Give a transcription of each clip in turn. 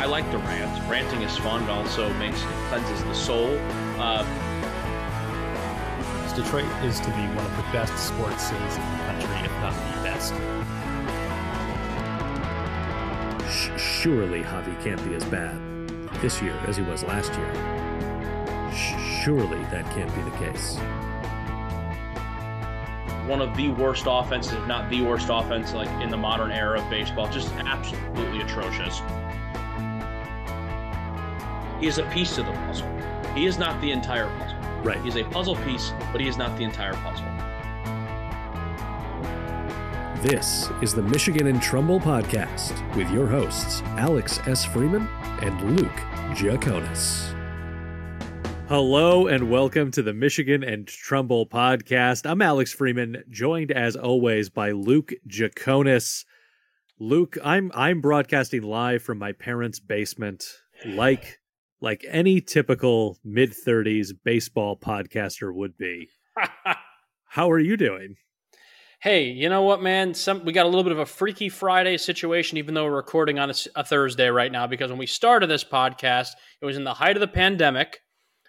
I like the rant. Ranting is fun. It also makes it cleanses the soul. Uh, Detroit is to be one of the best sports cities in the country, if not the best. Surely Javi can't be as bad this year as he was last year. Surely that can't be the case. One of the worst offenses, if not the worst offense, like in the modern era of baseball, just absolutely atrocious. He is a piece to the puzzle. He is not the entire puzzle. Right. He's a puzzle piece, but he is not the entire puzzle. This is the Michigan and Trumbull podcast with your hosts, Alex S. Freeman and Luke Giaconis. Hello and welcome to the Michigan and Trumbull podcast. I'm Alex Freeman, joined as always by Luke Giaconis. Luke, I'm I'm broadcasting live from my parents' basement, like like any typical mid 30s baseball podcaster would be. How are you doing? Hey, you know what, man? Some we got a little bit of a freaky Friday situation, even though we're recording on a, a, Thursday right now. Because when we started this podcast, it was in the height of the pandemic,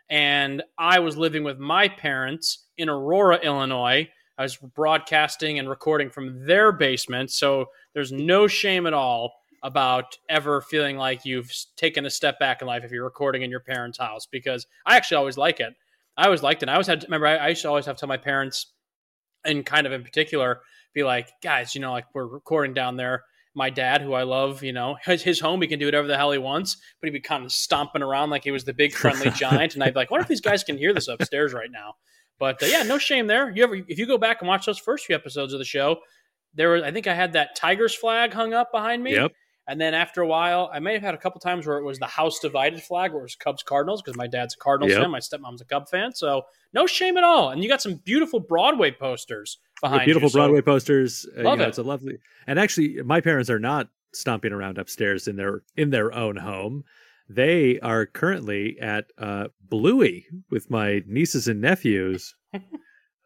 and I was living with my parents in Aurora, Illinois. I was broadcasting and recording from their basement, so there's no shame at all about ever feeling like you've taken a step back in life if you're recording in your parents' house. Because I actually always like it. I always liked it. I always had. To, remember, I, I used to always have to tell my parents and kind of in particular be like, guys, you know, like we're recording down there. My dad, who I love, you know, his, his home, he can do whatever the hell he wants, but he'd be kind of stomping around like he was the big friendly giant. And I'd be like, what if these guys can hear this upstairs right now? But uh, yeah, no shame there. You ever, if you go back and watch those first few episodes of the show, there was, I think I had that Tigers flag hung up behind me. Yep. And then after a while, I may have had a couple times where it was the house divided flag, where it was Cubs Cardinals, because my dad's a Cardinals Yep. fan, my stepmom's a Cub fan. So no shame at all. And you got some beautiful Broadway posters behind beautiful you. So- Broadway posters. Uh, Love you know, it. It's a lovely. And actually, my parents are not stomping around upstairs in their in their own home. They are currently at uh, Bluey with my nieces and nephews.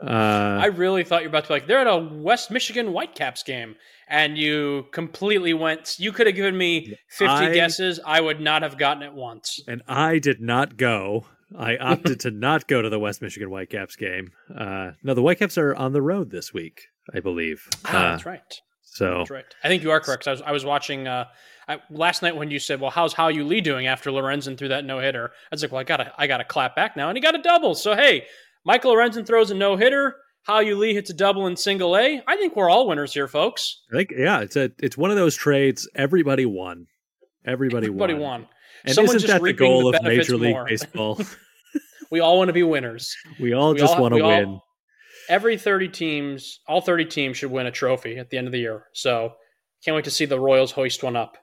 Uh, I really thought you were about to be like, they're at a West Michigan Whitecaps game. And you completely went, you could have given me 50 I- guesses. I would not have gotten it once. and I did not go. I opted to not go to the West Michigan Whitecaps game. Uh, no, the Whitecaps are on the road this week, I believe. Ah, Uh, that's right. So That's right. I think you are correct. I was, I was watching uh, I, last night when you said, "Well, how's Hao-Yu Lee doing after Lorenzen threw that no hitter?" I was like, "Well, I gotta I gotta clap back now," and he got a double. So hey, Michael Lorenzen throws a no hitter. Hao-Yu Lee hits a double in single A. I think we're all winners here, folks. I think yeah, it's a it's one of those trades. Everybody won. Everybody, Everybody won. won. And Someone's isn't that the goal the of Major League more. Baseball? We all want to be winners. we all We just all- want to we all- win. Every 30 teams, all 30 teams should win a trophy at the end of the year. So can't wait to see the Royals hoist one up.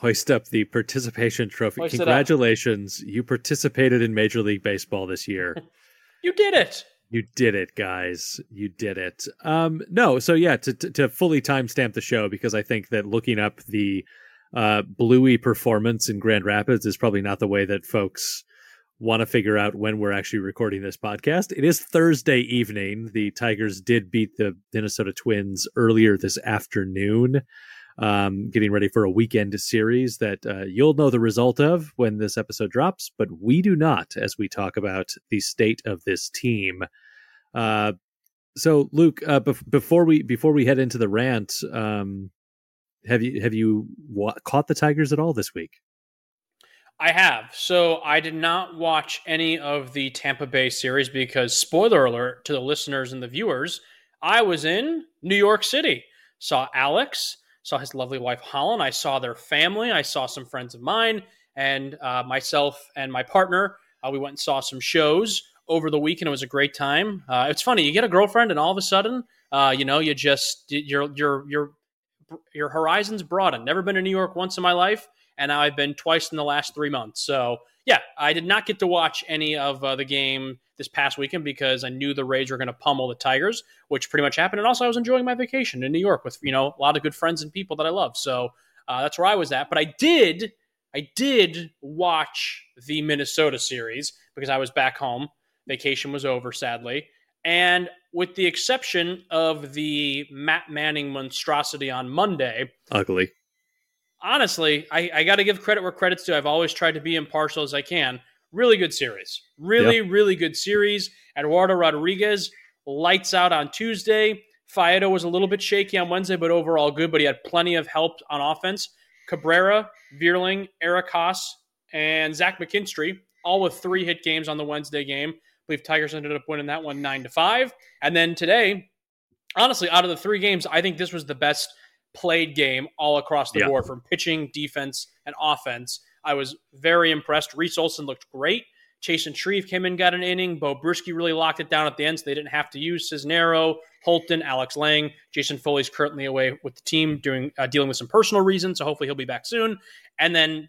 Hoist up the participation trophy. Hoist. Congratulations, you participated in Major League Baseball this year. You did it. You did it, guys. You did it. Um, no, so yeah, to, to, to fully timestamp the show because I think that looking up the uh, Bluey performance in Grand Rapids is probably not the way that folks want to figure out when we're actually recording this podcast. It is Thursday evening. The Tigers did beat the Minnesota Twins earlier this afternoon. Um, getting ready for a weekend series that uh, you'll know the result of when this episode drops, but we do not as we talk about the state of this team. Uh, so, Luke, uh, bef- before we before we head into the rant, um, have you have you wa- caught the Tigers at all this week? I have. So I did not watch any of the Tampa Bay series because, spoiler alert to the listeners and the viewers, I was in New York City. Saw Alex, saw his lovely wife Holland. I saw their family. I saw some friends of mine and uh, myself and my partner. Uh, we went and saw some shows over the weekend. It was a great time. Uh, it's funny. You get a girlfriend, and all of a sudden, uh, you know, you just your your your your horizons broaden. Never been to New York once in my life and now I've been twice in the last three months. So yeah, I did not get to watch any of uh, the game this past weekend because I knew the Rays were going to pummel the Tigers, which pretty much happened. And also, I was enjoying my vacation in New York with you know a lot of good friends and people that I love. So uh, that's where I was at. But I did, I did watch the Minnesota series because I was back home. Vacation was over, sadly. And with the exception of the Matt Manning monstrosity on Monday, Ugly. Honestly, I, I got to give credit where credit's due. I've always tried to be impartial as I can. Really good series. Really, yep. really good series. Eduardo Rodriguez lights out on Tuesday. Faedo was a little bit shaky on Wednesday, but overall good. But he had plenty of help on offense. Cabrera, Vierling, Eric Haase, and Zach McKinstry, all with three hit games on the Wednesday game. I believe Tigers ended up winning that one nine to five. And then today, honestly, out of the three games, I think this was the best played game all across the yeah. board from pitching, defense, and offense. I was very impressed. Reese Olson looked great. Chasen Shreve came in, got an inning. Beau Brieske really locked it down at the end, so they didn't have to use Cisnero, Holton, Alex Lange. Jason Foley's currently away with the team doing uh, dealing with some personal reasons, so hopefully he'll be back soon. And then,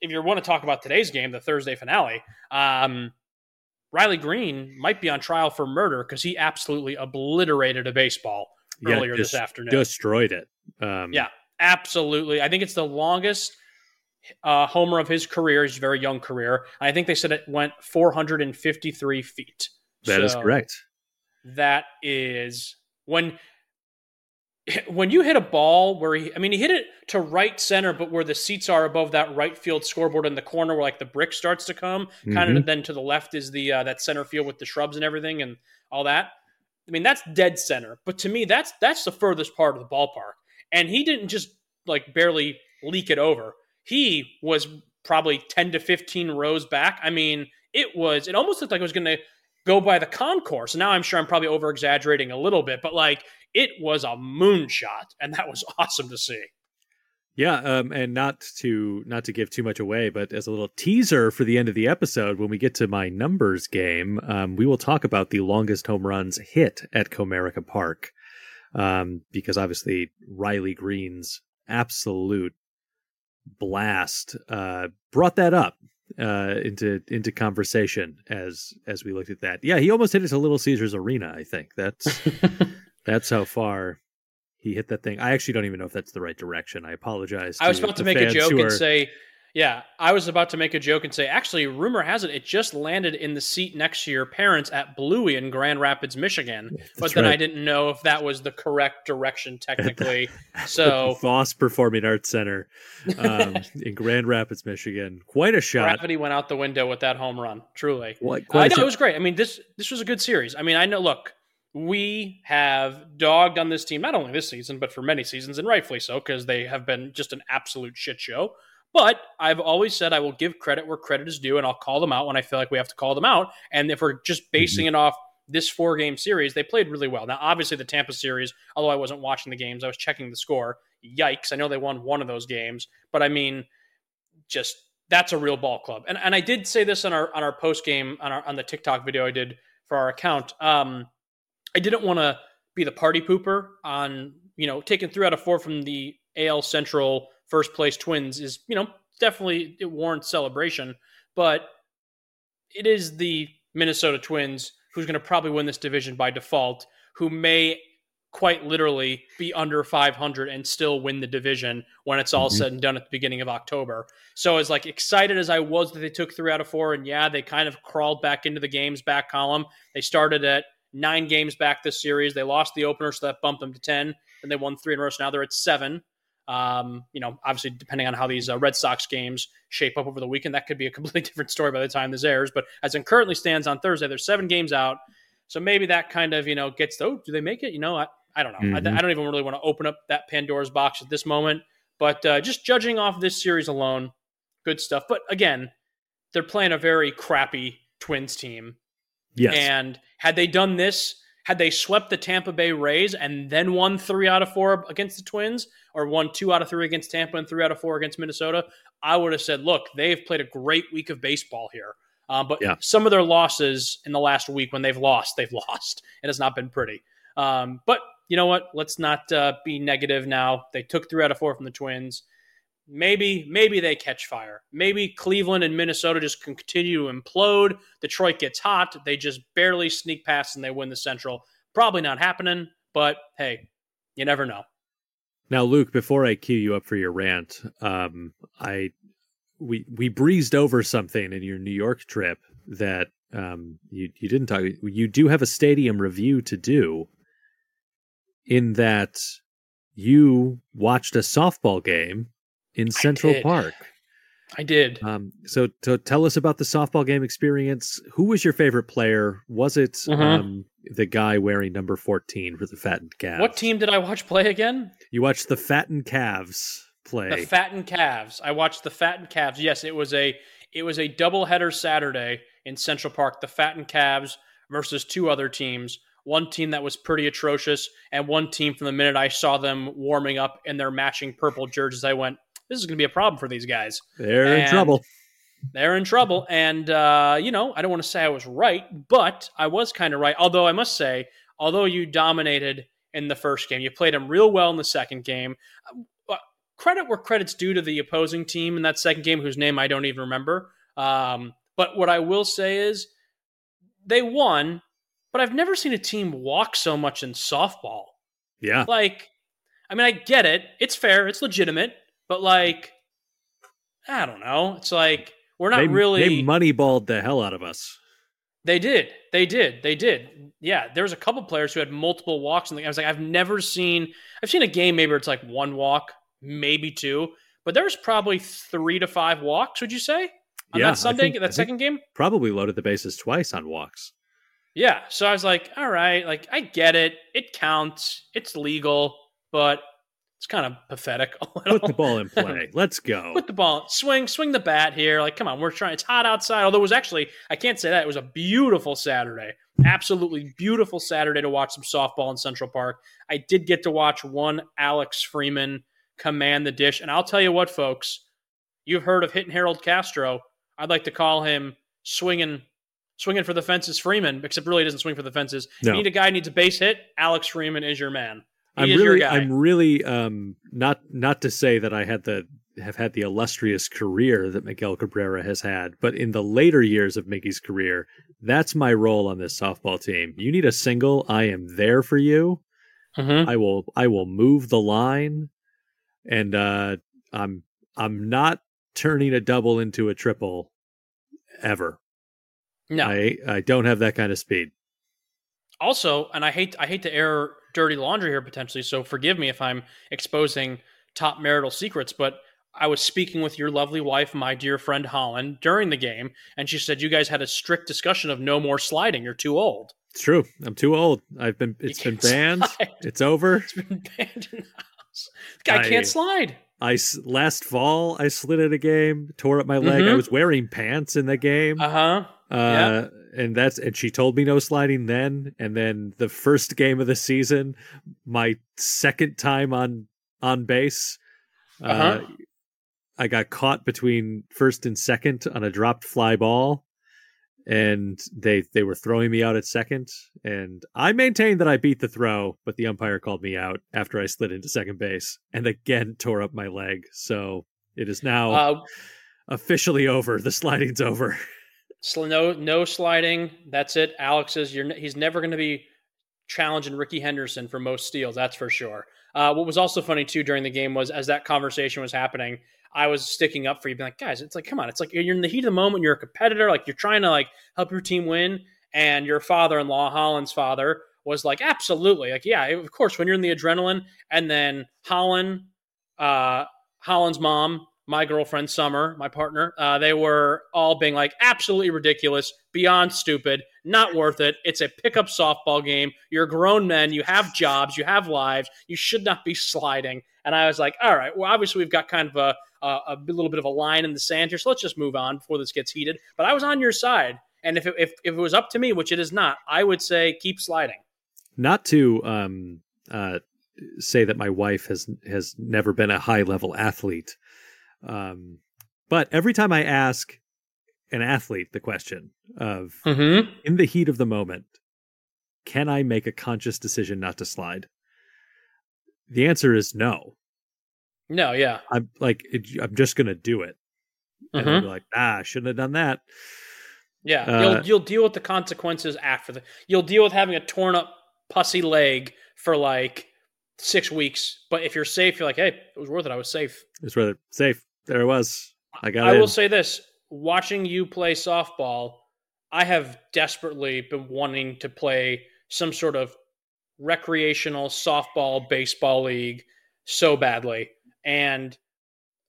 if you want to talk about today's game, the Thursday finale, um, Riley Greene might be on trial for murder because he absolutely obliterated a baseball earlier yeah, this afternoon. Destroyed it. Um, yeah, absolutely. I think it's the longest uh, homer of his career, his very young career. I think they said it went 453 feet. That so is correct. That is when when you hit a ball where he, I mean, he hit it to right center, but where the seats are above that right field scoreboard in the corner, where like the brick starts to come, mm-hmm. kind of then to the left is the uh, that center field with the shrubs and everything and all that. I mean, that's dead center, but to me, that's that's the furthest part of the ballpark. And he didn't just like barely leak it over he was probably 10 to 15 rows back. I mean, it was, it almost looked like it was going to go by the concourse. Now I'm sure I'm probably over exaggerating a little bit, but like it was a moonshot and that was awesome to see. Yeah, um, and not to not to give too much away, but as a little teaser for the end of the episode, when we get to my numbers game, um, we will talk about the longest home runs hit at Comerica Park, um, because obviously Riley Greene's absolute blast uh, brought that up uh, into into conversation as as we looked at that. Yeah, he almost hit it to Little Caesars Arena. I think that's that's how far he hit that thing. I actually don't even know if that's the right direction. I apologize. I was about to make a joke and say yeah, I was about to make a joke and say, actually, rumor has it it just landed in the seat next to your parents at Bluey in Grand Rapids, Michigan. That's but then right. I didn't know if that was the correct direction technically. so Voss Performing Arts Center um, in Grand Rapids, Michigan. Quite a shot. Gravity went out the window with that home run. Truly, what, I know, it was great. I mean this this was a good series. I mean, I know. Look, we have dogged on this team not only this season but for many seasons, and rightfully so because they have been just an absolute shit show. But I've always said I will give credit where credit is due, and I'll call them out when I feel like we have to call them out. And if we're just basing mm-hmm. it off this four game series, they played really well. Now, obviously, the Tampa series, although I wasn't watching the games, I was checking the score. Yikes. I know they won one of those games, but I mean, just that's a real ball club. And and I did say this on our on our post game on our on the TikTok video I did for our account. Um, I didn't want to be the party pooper on you know taking three out of four from the AL Central first place Twins is, you know, definitely it warrants celebration, but it is the Minnesota Twins who's going to probably win this division by default, who may quite literally be under 500 and still win the division when it's all mm-hmm. said and done at the beginning of October. So as like excited as I was that they took 3 out of 4 and yeah, they kind of crawled back into the games back column. They started at 9 games back this series. They lost the opener so that bumped them to 10 and they won 3 in a row. So now they're at 7. Um, you know, obviously, depending on how these uh, Red Sox games shape up over the weekend, that could be a completely different story by the time this airs. But as it currently stands on Thursday, there's seven games out, so maybe that kind of you know gets. Oh, do they make it? You know, I, I don't know. Mm-hmm. I, I, don't even really want to open up that Pandora's box at this moment. But uh, just judging off this series alone, good stuff. But again, they're playing a very crappy Twins team. Yes. And had they done this had they swept the Tampa Bay Rays and then won three out of four against the Twins, or won two out of three against Tampa and three out of four against Minnesota, I would have said, look, they've played a great week of baseball here. Uh, but yeah. some of their losses in the last week, when they've lost, they've lost. It has not been pretty. Um, but you know what? Let's not uh, be negative now. They took three out of four from the Twins maybe maybe they catch fire. Maybe Cleveland and Minnesota just continue to implode. Detroit gets hot. They just barely sneak past and they win the Central. Probably not happening, but hey, you never know. Now, Luke, before I cue you up for your rant, um, I we we breezed over something in your New York trip that um, you you didn't talk. You do have a stadium review to do. In that you watched a softball game in Central did. Park. I did. Um, so to tell us about the softball game experience, who was your favorite player? Was it Mhm. um, the guy wearing number 14 for the Fattened Calves? What team did I watch play again? You watched the Fattened Calves play. The Fattened Calves. I watched the Fattened Calves. Yes, it was a it was a doubleheader Saturday in Central Park. The Fattened Calves versus two other teams. One team that was pretty atrocious, and one team from the minute I saw them warming up in their matching purple jerseys, I went, "This is going to be a problem for these guys. They're in trouble. They're in trouble." And uh, you know, I don't want to say I was right, but I was kind of right. Although I must say, although you dominated in the first game, you played them real well in the second game. Uh, credit where credit's due to the opposing team in that second game, whose name I don't even remember. Um, but what I will say is they won, but I've never seen a team walk so much in softball. Yeah. Like, I mean, I get it. It's fair. It's legitimate. But like, I don't know. It's like we're not they, really. They moneyballed the hell out of us. They did. They did. They did. Yeah, there was a couple players who had multiple walks, and I was like, I've never seen. I've seen a game maybe where it's like one walk, maybe two, but there's probably three to five walks. Would you say on Yeah, that Sunday, think- that second game? Probably loaded the bases twice on walks. Yeah. So I was like, all right, like I get it. It counts. It's legal, but it's kind of pathetic. Put the ball in play. Let's go. Put the ball, swing, swing the bat here. Like, come on, we're trying. It's hot outside. Although it was actually, I can't say that. It was a beautiful Saturday. Absolutely beautiful Saturday to watch some softball in Central Park. I did get to watch one Alex Freeman command the dish. And I'll tell you what, folks, you've heard of hitting Harold Castro. I'd like to call him swinging. Swinging for the fences, Freeman, except really he doesn't swing for the fences. No. You need a guy who needs a base hit. Alex Freeman is your man. I'm really. I'm really, um, not not to say that I had the have had the illustrious career that Miguel Cabrera has had, but in the later years of Mickey's career, that's my role on this softball team. You need a single, I am there for you. Mhm. I will, I will move the line, and uh, I'm I'm not turning a double into a triple ever. No, I I don't have that kind of speed. also and i hate i hate to air dirty laundry here potentially so forgive me if i'm exposing top marital secrets but i was speaking with your lovely wife my dear friend holland during the game and she said you guys had a strict discussion of no more sliding you're too old It's true. I'm too old. I've been. It's been banned. slide. It's over. it's been banned in the house the guy I- can't slide I last fall I slid at a game, tore up my leg. I Mhm. was wearing pants in the game, uh, uh-huh yeah. and that's and she told me no sliding then. And then the first game of the season, my second time on on base, uh, Uh-huh. I got caught between first and second on a dropped fly ball, and they they were throwing me out at second, and I maintained that I beat the throw, but the umpire called me out after I slid into second base, and again tore up my leg. So it is now uh officially over. The sliding's over. sl- no no sliding that's it alex is you're he's never going to be challenging ricky henderson for most steals that's for sure uh, what was also funny too during the game was as that conversation was happening i was sticking up for you being like guys it's like come on it's like you're in the heat of the moment you're a competitor like you're trying to like help your team win and your father-in-law holland's father was like absolutely like yeah of course when you're in the adrenaline and then holland uh holland's mom my girlfriend Summer, my partner, uh, they were all being like absolutely ridiculous, beyond stupid, not worth it. It's a pickup softball game. You're grown men. You have jobs. You have lives. You should not be sliding. And I was like, all right, well, obviously we've got kind of a, a, a little bit of a line in the sand here, so let's just move on before this gets heated. But I was on your side. And if it, if, if it was up to me, which it is not, I would say keep sliding. Not to um, uh, say that my wife has has never been a high level athlete, um, but every time I ask an athlete the question of Mm-hmm. in the heat of the moment, can I make a conscious decision not to slide? The answer is no. No, yeah. I'm like, it, I'm just going to do it. And Mhm. be like, ah, I shouldn't have done that. Yeah, Uh, you'll you'll deal with the consequences after the. You'll deal with having a torn up pussy leg for like six weeks. But if you're safe, you're like, hey, it was worth it. I was safe. It's rather safe. There it was. I got I in. will say this: watching you play softball, I have desperately been wanting to play some sort of recreational softball baseball league so badly, and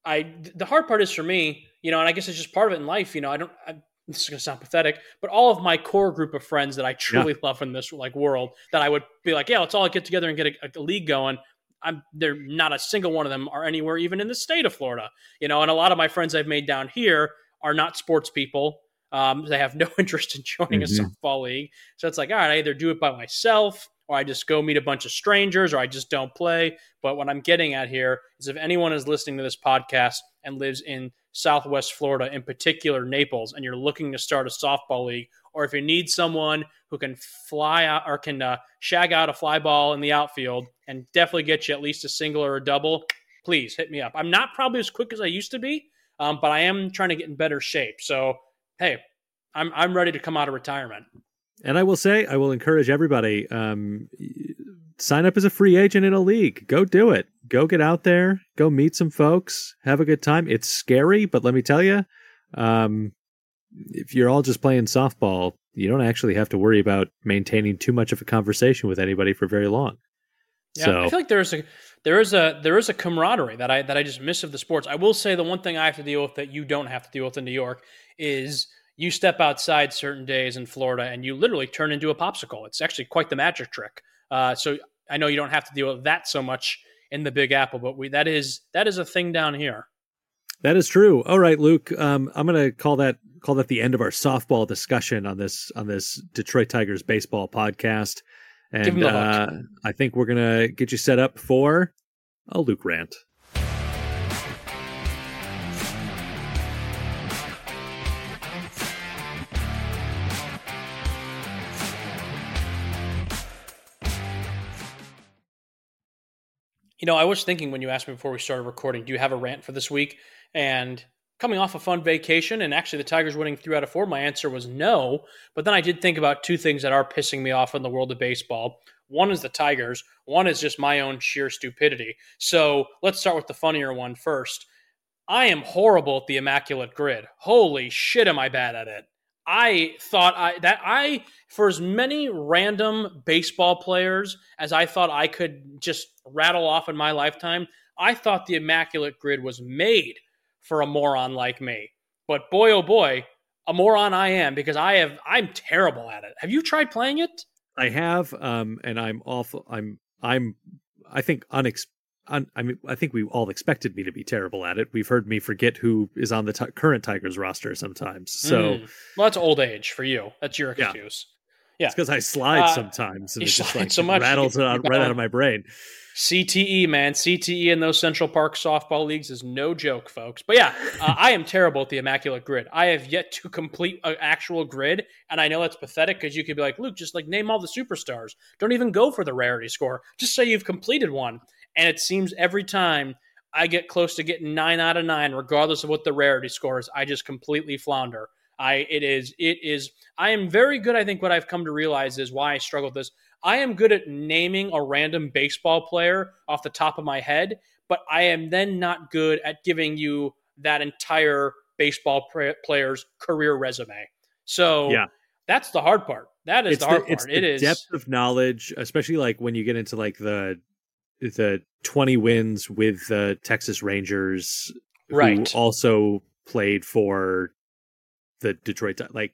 I the hard part is for me, you know, and I guess it's just part of it in life. You know, I don't. I, this is gonna sound pathetic, but all of my core group of friends that I truly yeah. love in this like world, that I would be like, yeah, let's all get together and get a, a league going. I'm they're not a single one of them are anywhere even in the state of Florida. You know, and a lot of my friends I've made down here are not sports people. Um, they have no interest in joining mm-hmm. a softball league. So it's like, all right, I either do it by myself or I just go meet a bunch of strangers or I just don't play. But what I'm getting at here is if anyone is listening to this podcast and lives in Southwest Florida, in particular Naples, and you're looking to start a softball league, or if you need someone who can fly out or can uh, shag out a fly ball in the outfield and definitely get you at least a single or a double, please hit me up. I'm not probably as quick as I used to be, um, but I am trying to get in better shape. So, hey, I'm, I'm ready to come out of retirement. And I will say, I will encourage everybody um, sign up as a free agent in a league. Go do it. Go get out there. Go meet some folks. Have a good time. It's scary, but let me tell you, um, if you're all just playing softball, you don't actually have to worry about maintaining too much of a conversation with anybody for very long. Yeah, so, I feel like there's a there is a there is a camaraderie that I that I just miss of the sports. I will say the one thing I have to deal with that you don't have to deal with in New York is you step outside certain days in Florida and you literally turn into a popsicle. It's actually quite the magic trick. Uh, so I know you don't have to deal with that so much in the Big Apple, but we that is that is a thing down here. That is true. All right, Luke. Um, I'm going to call that call that the end of our softball discussion on this on this Detroit Tigers baseball podcast. And uh, I think we're going to get you set up for a Luke rant. You know, I was thinking when you asked me before we started recording, do you have a rant for this week? And coming off a fun vacation and actually the Tigers winning three out of four, my answer was no. But then I did think about two things that are pissing me off in the world of baseball. One is the Tigers, one is just my own sheer stupidity. So let's start with the funnier one first. I am horrible at the immaculate grid. Holy shit, am I bad at it? I thought I that I for as many random baseball players as I thought I could just rattle off in my lifetime, I thought the immaculate grid was made for a moron like me. But boy oh boy, a moron I am because I have I'm terrible at it. Have you tried playing it? I have um and I'm awful I'm I'm I think unex I mean, I think we all expected me to be terrible at it. We've heard me forget who is on the t- current Tigers roster sometimes. So, mm. well, that's old age for you. That's your excuse. Yeah, it's because I slide uh, sometimes and it just like so much. rattles it out, right out of my brain. CTE, man, CTE in those Central Park softball leagues is no joke, folks. But yeah, uh, I am terrible at the immaculate grid. I have yet to complete an actual grid, and I know that's pathetic because you could be like, Luke, just like name all the superstars. Don't even go for the rarity score. Just say you've completed one. And it seems every time I get close to getting nine out of nine, regardless of what the rarity score is, I just completely flounder. I it is it is I am very good. I think what I've come to realize is why I struggle with this. I am good at naming a random baseball player off the top of my head, but I am then not good at giving you that entire baseball player's career resume. So yeah. that's the hard part. That is it's the hard the, part. It is depth of knowledge, especially like when you get into like the the 20 wins with the Texas Rangers, right. who also played for the Detroit. Like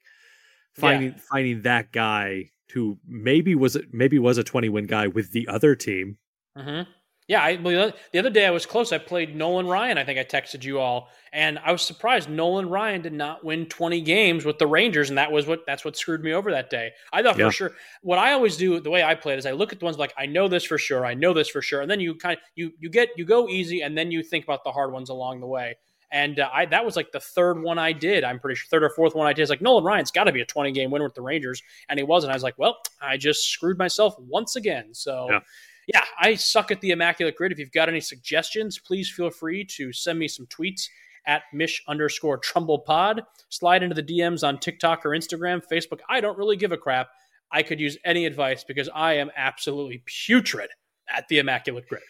finding yeah. finding that guy who maybe was maybe was a 20 win guy with the other team. Mm-hmm. Yeah, I, the other day I was close. I played Nolan Ryan. I think I texted you all, and I was surprised Nolan Ryan did not win 20 games with the Rangers, and that was what that's what screwed me over that day. I thought yeah. for sure. What I always do, the way I play it, is I look at the ones like I know this for sure, I know this for sure, and then you kind of you you get you go easy, and then you think about the hard ones along the way. And uh, I that was like the third one I did. I'm pretty sure third or fourth one I did. It's like Nolan Ryan's got to be a 20 game winner with the Rangers, and he wasn't. I was like, well, I just screwed myself once again. So. Yeah yeah, I suck at the immaculate grid. If you've got any suggestions, please feel free to send me some tweets at mish underscore trumbull pod. Slide into the DMs on TikTok or Instagram, Facebook. I don't really give a crap. I could use any advice because I am absolutely putrid at the immaculate grid.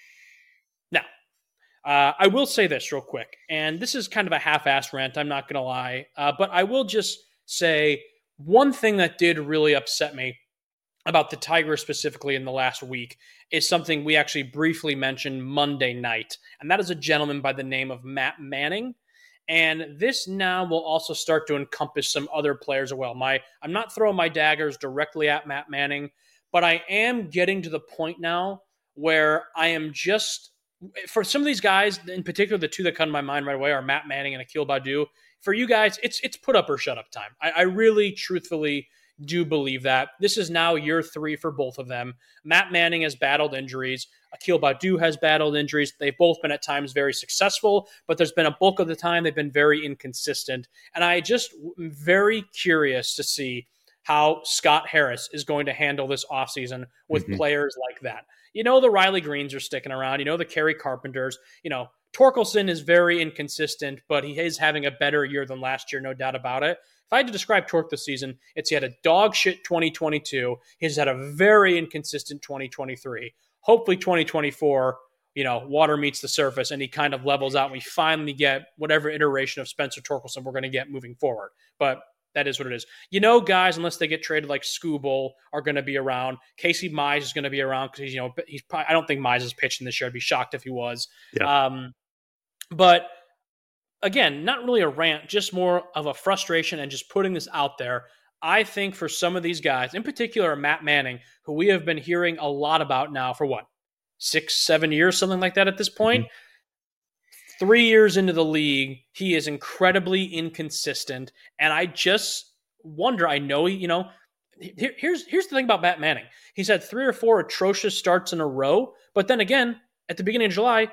Now, uh, I will say this real quick, and this is kind of a half-assed rant. I'm not going to lie, uh, but I will just say one thing that did really upset me about the Tigers specifically in the last week is something we actually briefly mentioned Monday night, and that is a gentleman by the name of Matt Manning. And this now will also start to encompass some other players as well. My I'm not throwing my daggers directly at Matt Manning, but I am getting to the point now where I am just for some of these guys, in particular, the two that come to my mind right away are Matt Manning and Akil Baddoo. For you guys, it's it's put up or shut up time. I, I really, truthfully do believe that. This is now year three for both of them. Matt Manning has battled injuries. Akil Baddoo has battled injuries. They've both been at times very successful, but there's been a bulk of the time they've been very inconsistent. And I just am very curious to see how Scott Harris is going to handle this offseason with mm-hmm. players like that. You know, the Riley Greenes are sticking around. You know, the Kerry Carpenters. You know, Torkelson is very inconsistent, but he is having a better year than last year, no doubt about it. If I had to describe Torque this season, it's he had a dog shit 2022. He's had a very inconsistent 2023. Hopefully, 2024, you know, water meets the surface and he kind of levels out and we finally get whatever iteration of Spencer Torkelson we're going to get moving forward. But that is what it is. You know, guys, unless they get traded like Skubal are going to be around. Casey Mize is going to be around because, he's, you know, he's probably, I don't think Mize is pitching this year. I'd be shocked if he was. Yeah. Um, but again, not really a rant, just more of a frustration and just putting this out there. I think for some of these guys, in particular Matt Manning, who we have been hearing a lot about now for what, six, seven years, something like that at this point. Mm-hmm three years into the league, he is incredibly inconsistent. And I just wonder, I know, he, you know, here, here's here's the thing about Matt Manning. He's had three or four atrocious starts in a row, but then again, at the beginning of July,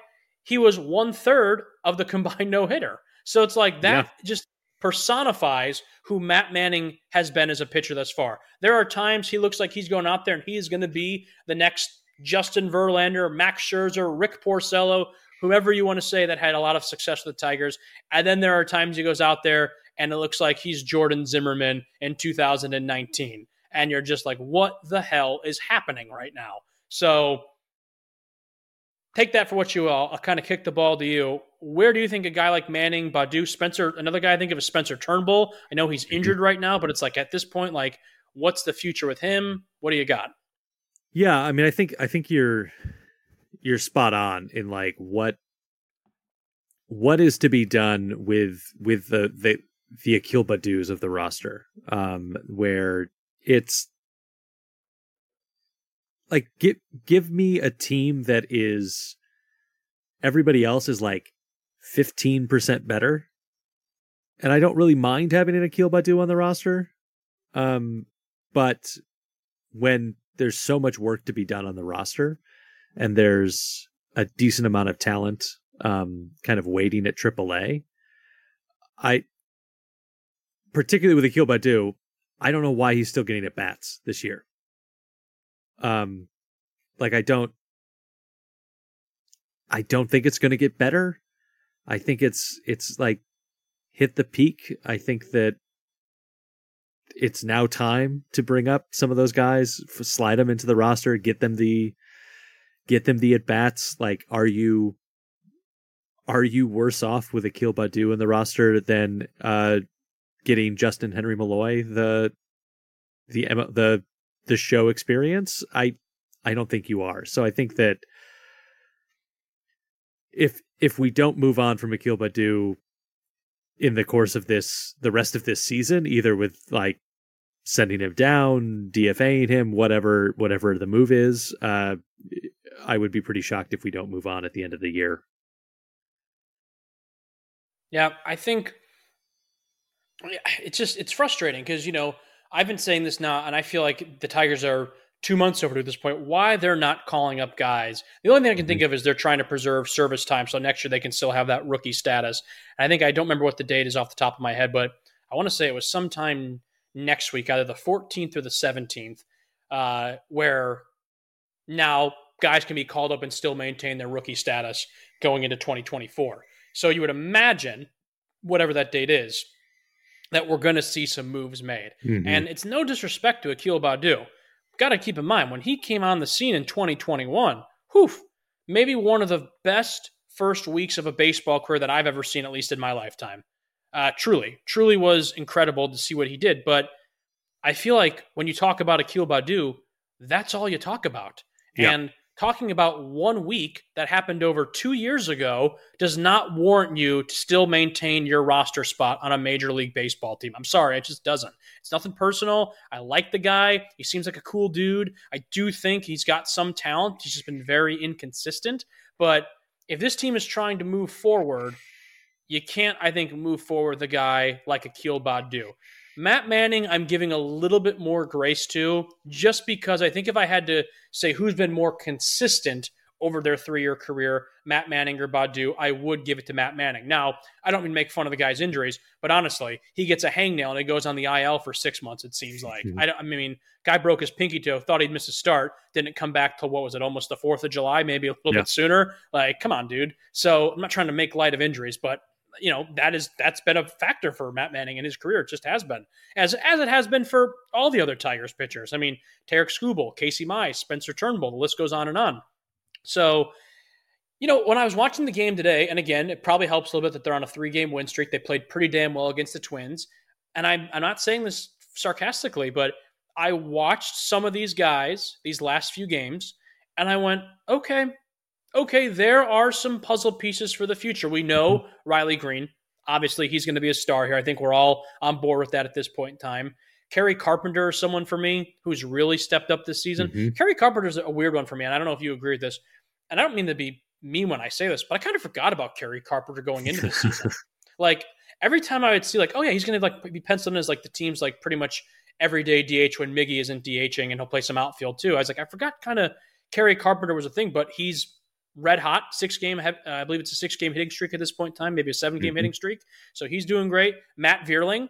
he was one third of the combined no hitter. So it's like that yeah. just personifies who Matt Manning has been as a pitcher thus far. There are times he looks like he's going out there and he is going to be the next Justin Verlander, Max Scherzer, Rick Porcello, whoever you want to say that had a lot of success with the Tigers. And then there are times he goes out there and it looks like he's Jordan Zimmermann in 2019. And you're just like, what the hell is happening right now? So take that for what you will. I'll kind of kick the ball to you. Where do you think a guy like Manning, Baddoo, Spencer, another guy I think of as Spencer Turnbull? I know he's injured right now, but it's like at this point, like, what's the future with him? What do you got? Yeah, I mean, I think I think you're you're spot on in like what what is to be done with with the the the Akil Baddoos of the roster, um, where it's like give give me a team that is everybody else is like fifteen percent better, and I don't really mind having an Akil Baddoo on the roster, um, but when there's so much work to be done on the roster, and there's a decent amount of talent um, kind of waiting at AAA. I particularly with Akil Baddoo, I don't know why he's still getting at bats this year. Um, like I don't, I don't think it's going to get better. I think it's it's like hit the peak. I think that it's now time to bring up some of those guys, slide them into the roster, get them the get them the at bats? Like, are you are you worse off with Akil Baddoo in the roster than uh, getting Justin Henry Malloy the the the the show experience? I I don't think you are. So I think that if if we don't move on from Akil Baddoo in the course of this the rest of this season, either with like sending him down, DFAing him, whatever whatever the move is, uh, I would be pretty shocked if we don't move on at the end of the year. Yeah, I think it's just it's frustrating because you know I've been saying this now, and I feel like the Tigers are two months over to this point. Why they're not calling up guys? The only thing I can think mm-hmm. of is they're trying to preserve service time, so next year they can still have that rookie status. And I think I don't remember what the date is off the top of my head, but I want to say it was sometime next week, either the 14th or the 17th, uh, where now guys can be called up and still maintain their rookie status going into 2024. So you would imagine, whatever that date is, that we're going to see some moves made. Mm-hmm. And it's no disrespect to Akil Baddoo. Got to keep in mind, when he came on the scene in 2021, whew, maybe one of the best first weeks of a baseball career that I've ever seen, at least in my lifetime. Uh, truly, truly was incredible to see what he did. But I feel like when you talk about Akil Baddoo, that's all you talk about. Yeah. And talking about one week that happened over two years ago does not warrant you to still maintain your roster spot on a major league baseball team. I'm sorry, it just doesn't. It's nothing personal. I like the guy. He seems like a cool dude. I do think he's got some talent. He's just been very inconsistent. But if this team is trying to move forward, you can't, I think, move forward the guy like Akil Baddoo. Matt Manning, I'm giving a little bit more grace to, just because I think if I had to say who's been more consistent over their three year career, Matt Manning or Baddoo, I would give it to Matt Manning. Now, I don't mean make fun of the guy's injuries, but honestly, he gets a hangnail and he goes on the IL for six months, it seems like. Mhm. I, don't, I mean, guy broke his pinky toe, thought he'd miss a start, didn't come back till what was it, almost the 4th of July, maybe a little Yeah. bit sooner. Like, come on, dude. So I'm not trying to make light of injuries, but you know that is that's been a factor for Matt Manning in his career. It just has been, as as it has been for all the other Tigers pitchers. I mean, Tarek Skubal, Casey Mize, Spencer Turnbull. The list goes on and on. So, you know, when I was watching the game today, and again, it probably helps a little bit that they're on a three game win streak. They played pretty damn well against the Twins, and I'm I'm not saying this sarcastically, but I watched some of these guys these last few games, and I went, okay, okay, there are some puzzle pieces for the future. We know Riley Greene. Obviously, he's going to be a star here. I think we're all on board with that at this point in time. Kerry Carpenter is someone for me who's really stepped up this season. Mhm. Kerry Carpenter's a weird one for me, and I don't know if you agree with this. And I don't mean to be mean when I say this, but I kind of forgot about Kerry Carpenter going into this season. like every time I would see, like, oh yeah, he's going to like be penciled in as like the team's like pretty much everyday DH when Miggy isn't DHing, and he'll play some outfield too. I was like, I forgot kind of Kerry Carpenter was a thing, but he's red hot. Six game, uh, I believe it's a six game hitting streak at this point in time, maybe a seven game Mhm. hitting streak. So he's doing great. Matt Vierling,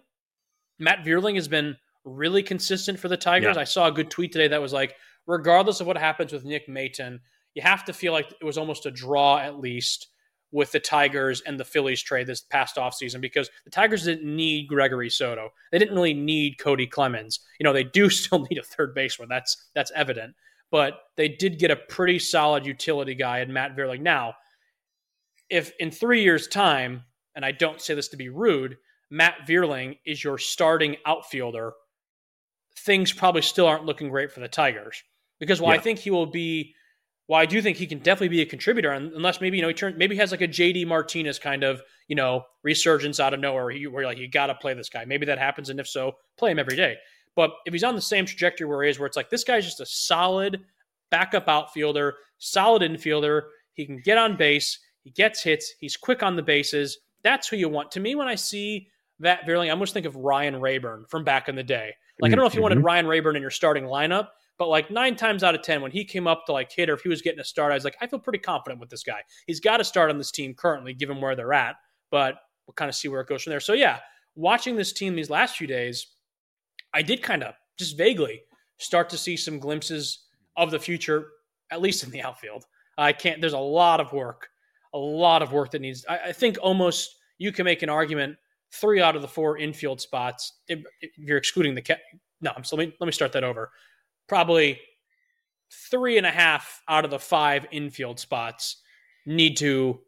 Matt Vierling has been really consistent for the Tigers. Yeah. I saw a good tweet today that was like, regardless of what happens with Nick Maton, you have to feel like it was almost a draw at least with the Tigers and the Phillies trade this past offseason because the Tigers didn't need Gregory Soto. They didn't really need Cody Clemens. You know, they do still need a third baseman. That's that's evident. But they did get a pretty solid utility guy in Matt Vierling. Now, if in three years' time, and I don't say this to be rude, Matt Vierling is your starting outfielder, things probably still aren't looking great for the Tigers. Because while I think he will be, while I do think he can definitely be a contributor, unless maybe you know he turns, maybe he has like a JD Martinez kind of you know resurgence out of nowhere, where, you, where you're like you got to play this guy. Maybe that happens, and if so, play him every day. But if he's on the same trajectory where he is, where it's like this guy's just a solid backup outfielder, solid infielder, he can get on base, he gets hits, he's quick on the bases. That's who you want. To me, when I see that Vierling, I almost think of Ryan Raburn from back in the day. Like I don't know if you wanted mm-hmm. Ryan Raburn in your starting lineup, but like nine times out of ten, when he came up to like hit or if he was getting a start, I was like, I feel pretty confident with this guy. He's got to start on this team currently, given where they're at. But we'll kind of see where it goes from there. So yeah, watching this team these last few days, I did kind of just vaguely start to see some glimpses of the future, at least in the outfield. I can't. There's a lot of work, a lot of work that needs. I, I think almost you can make an argument. Three out of the four infield spots, if, if you're excluding the ca- no, I'm so let me let me start that over. Probably three and a half out of the five infield spots need to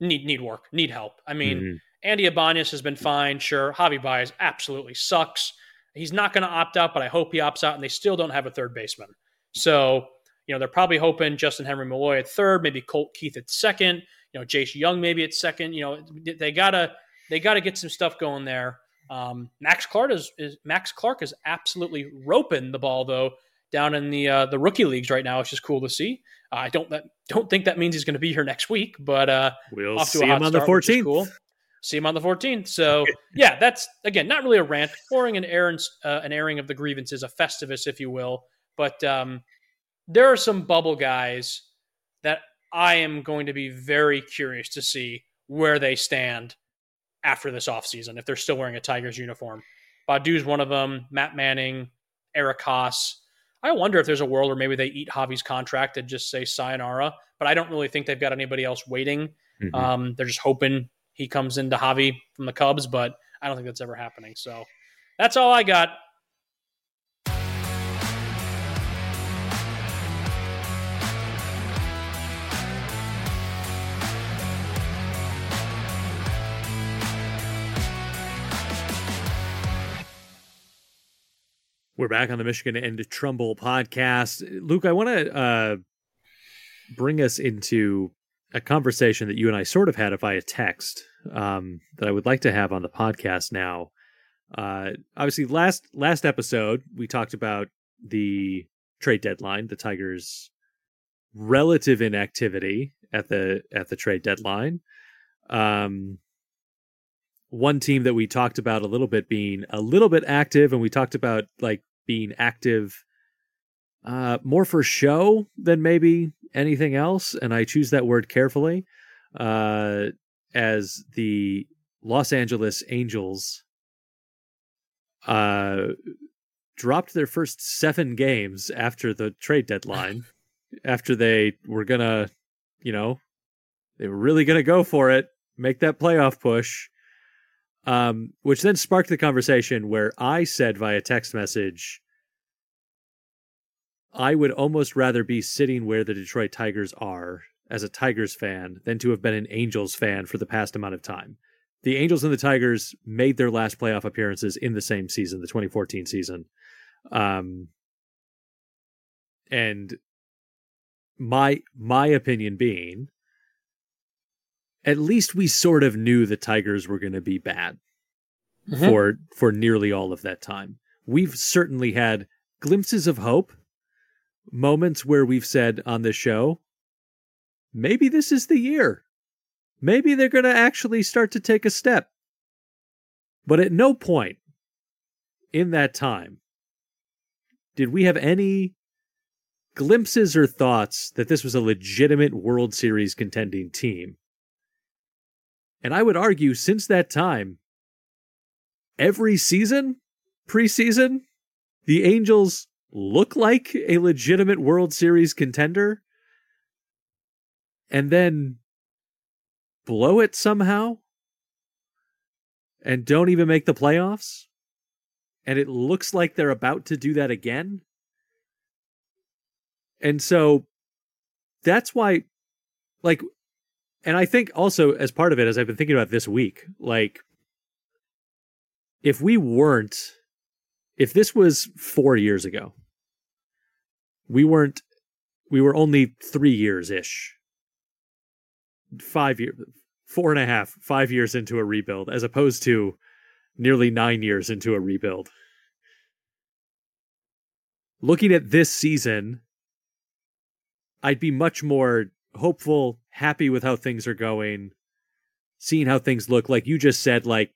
need need work, need help. I mean, Mhm. Andy Ibanez has been fine, sure. Javi Baez absolutely sucks. He's not going to opt out, but I hope he opts out, and they still don't have a third baseman. So, you know, they're probably hoping Justin Henry Malloy at third, maybe Colt Keith at second, you know, Jace Jung maybe at second. You know, they gotta they gotta get some stuff going there. Um, Max Clark is, is Max Clark is absolutely roping the ball though down in the uh, the rookie leagues right now. It's just cool to see. Uh, I don't that, don't think that means he's going to be here next week, but uh, We'll off to see a him on the start, which is 14th. Cool. See him on the 14th. So yeah, that's again not really a rant, pouring an airing, uh, an airing of the grievances, a festivus, if you will. But um, there are some bubble guys that I am going to be very curious to see where they stand after this offseason, if they're still wearing a Tigers uniform. Baddoo's one of them. Matt Manning, Eric Haase. I wonder if there's a world where maybe they eat Javi's contract and just say sayonara. But I don't really think they've got anybody else waiting. Mhm. Um, they're just hoping he comes into Javi from the Cubs, but I don't think that's ever happening. So that's all I got. We're back on the Michigan and Trumbull podcast. Luke, I want to uh, bring us into a conversation that you and I sort of had via text um, that I would like to have on the podcast now. Uh, obviously, last last episode we talked about the trade deadline, the Tigers' relative inactivity at the at the trade deadline. Um, one team that we talked about a little bit being a little bit active, and we talked about like being active uh, more for show than maybe anything else, and I choose that word carefully. Uh, as the Los Angeles Angels uh, dropped their first seven games after the trade deadline, after they were gonna, you know, they were really gonna go for it, make that playoff push. Um, which then sparked the conversation where I said via text message, I would almost rather be sitting where the Detroit Tigers are as a Tigers fan than to have been an Angels fan for the past amount of time. The Angels and the Tigers made their last playoff appearances in the same season, the 2014 season. Um, and my my opinion being at least we sort of knew the Tigers were going to be bad mm-hmm. for for nearly all of that time. We've certainly had glimpses of hope, moments where we've said on this show, maybe this is the year. Maybe they're going to actually start to take a step. But at no point in that time did we have any glimpses or thoughts that this was a legitimate World Series contending team. And I would argue since that time, every season, preseason, the Angels look like a legitimate World Series contender and then blow it somehow and don't even make the playoffs and it looks like they're about to do that again. And so that's why like and i think also as part of it as i've been thinking about this week like if we weren't if this was 4 years ago we weren't we were only 3 years ish five years, four and a half, five years into a rebuild, as opposed to nearly nine years into a rebuild. Looking at this season, I'd be much more hopeful, happy with how things are going, seeing how things look. Like you just said, like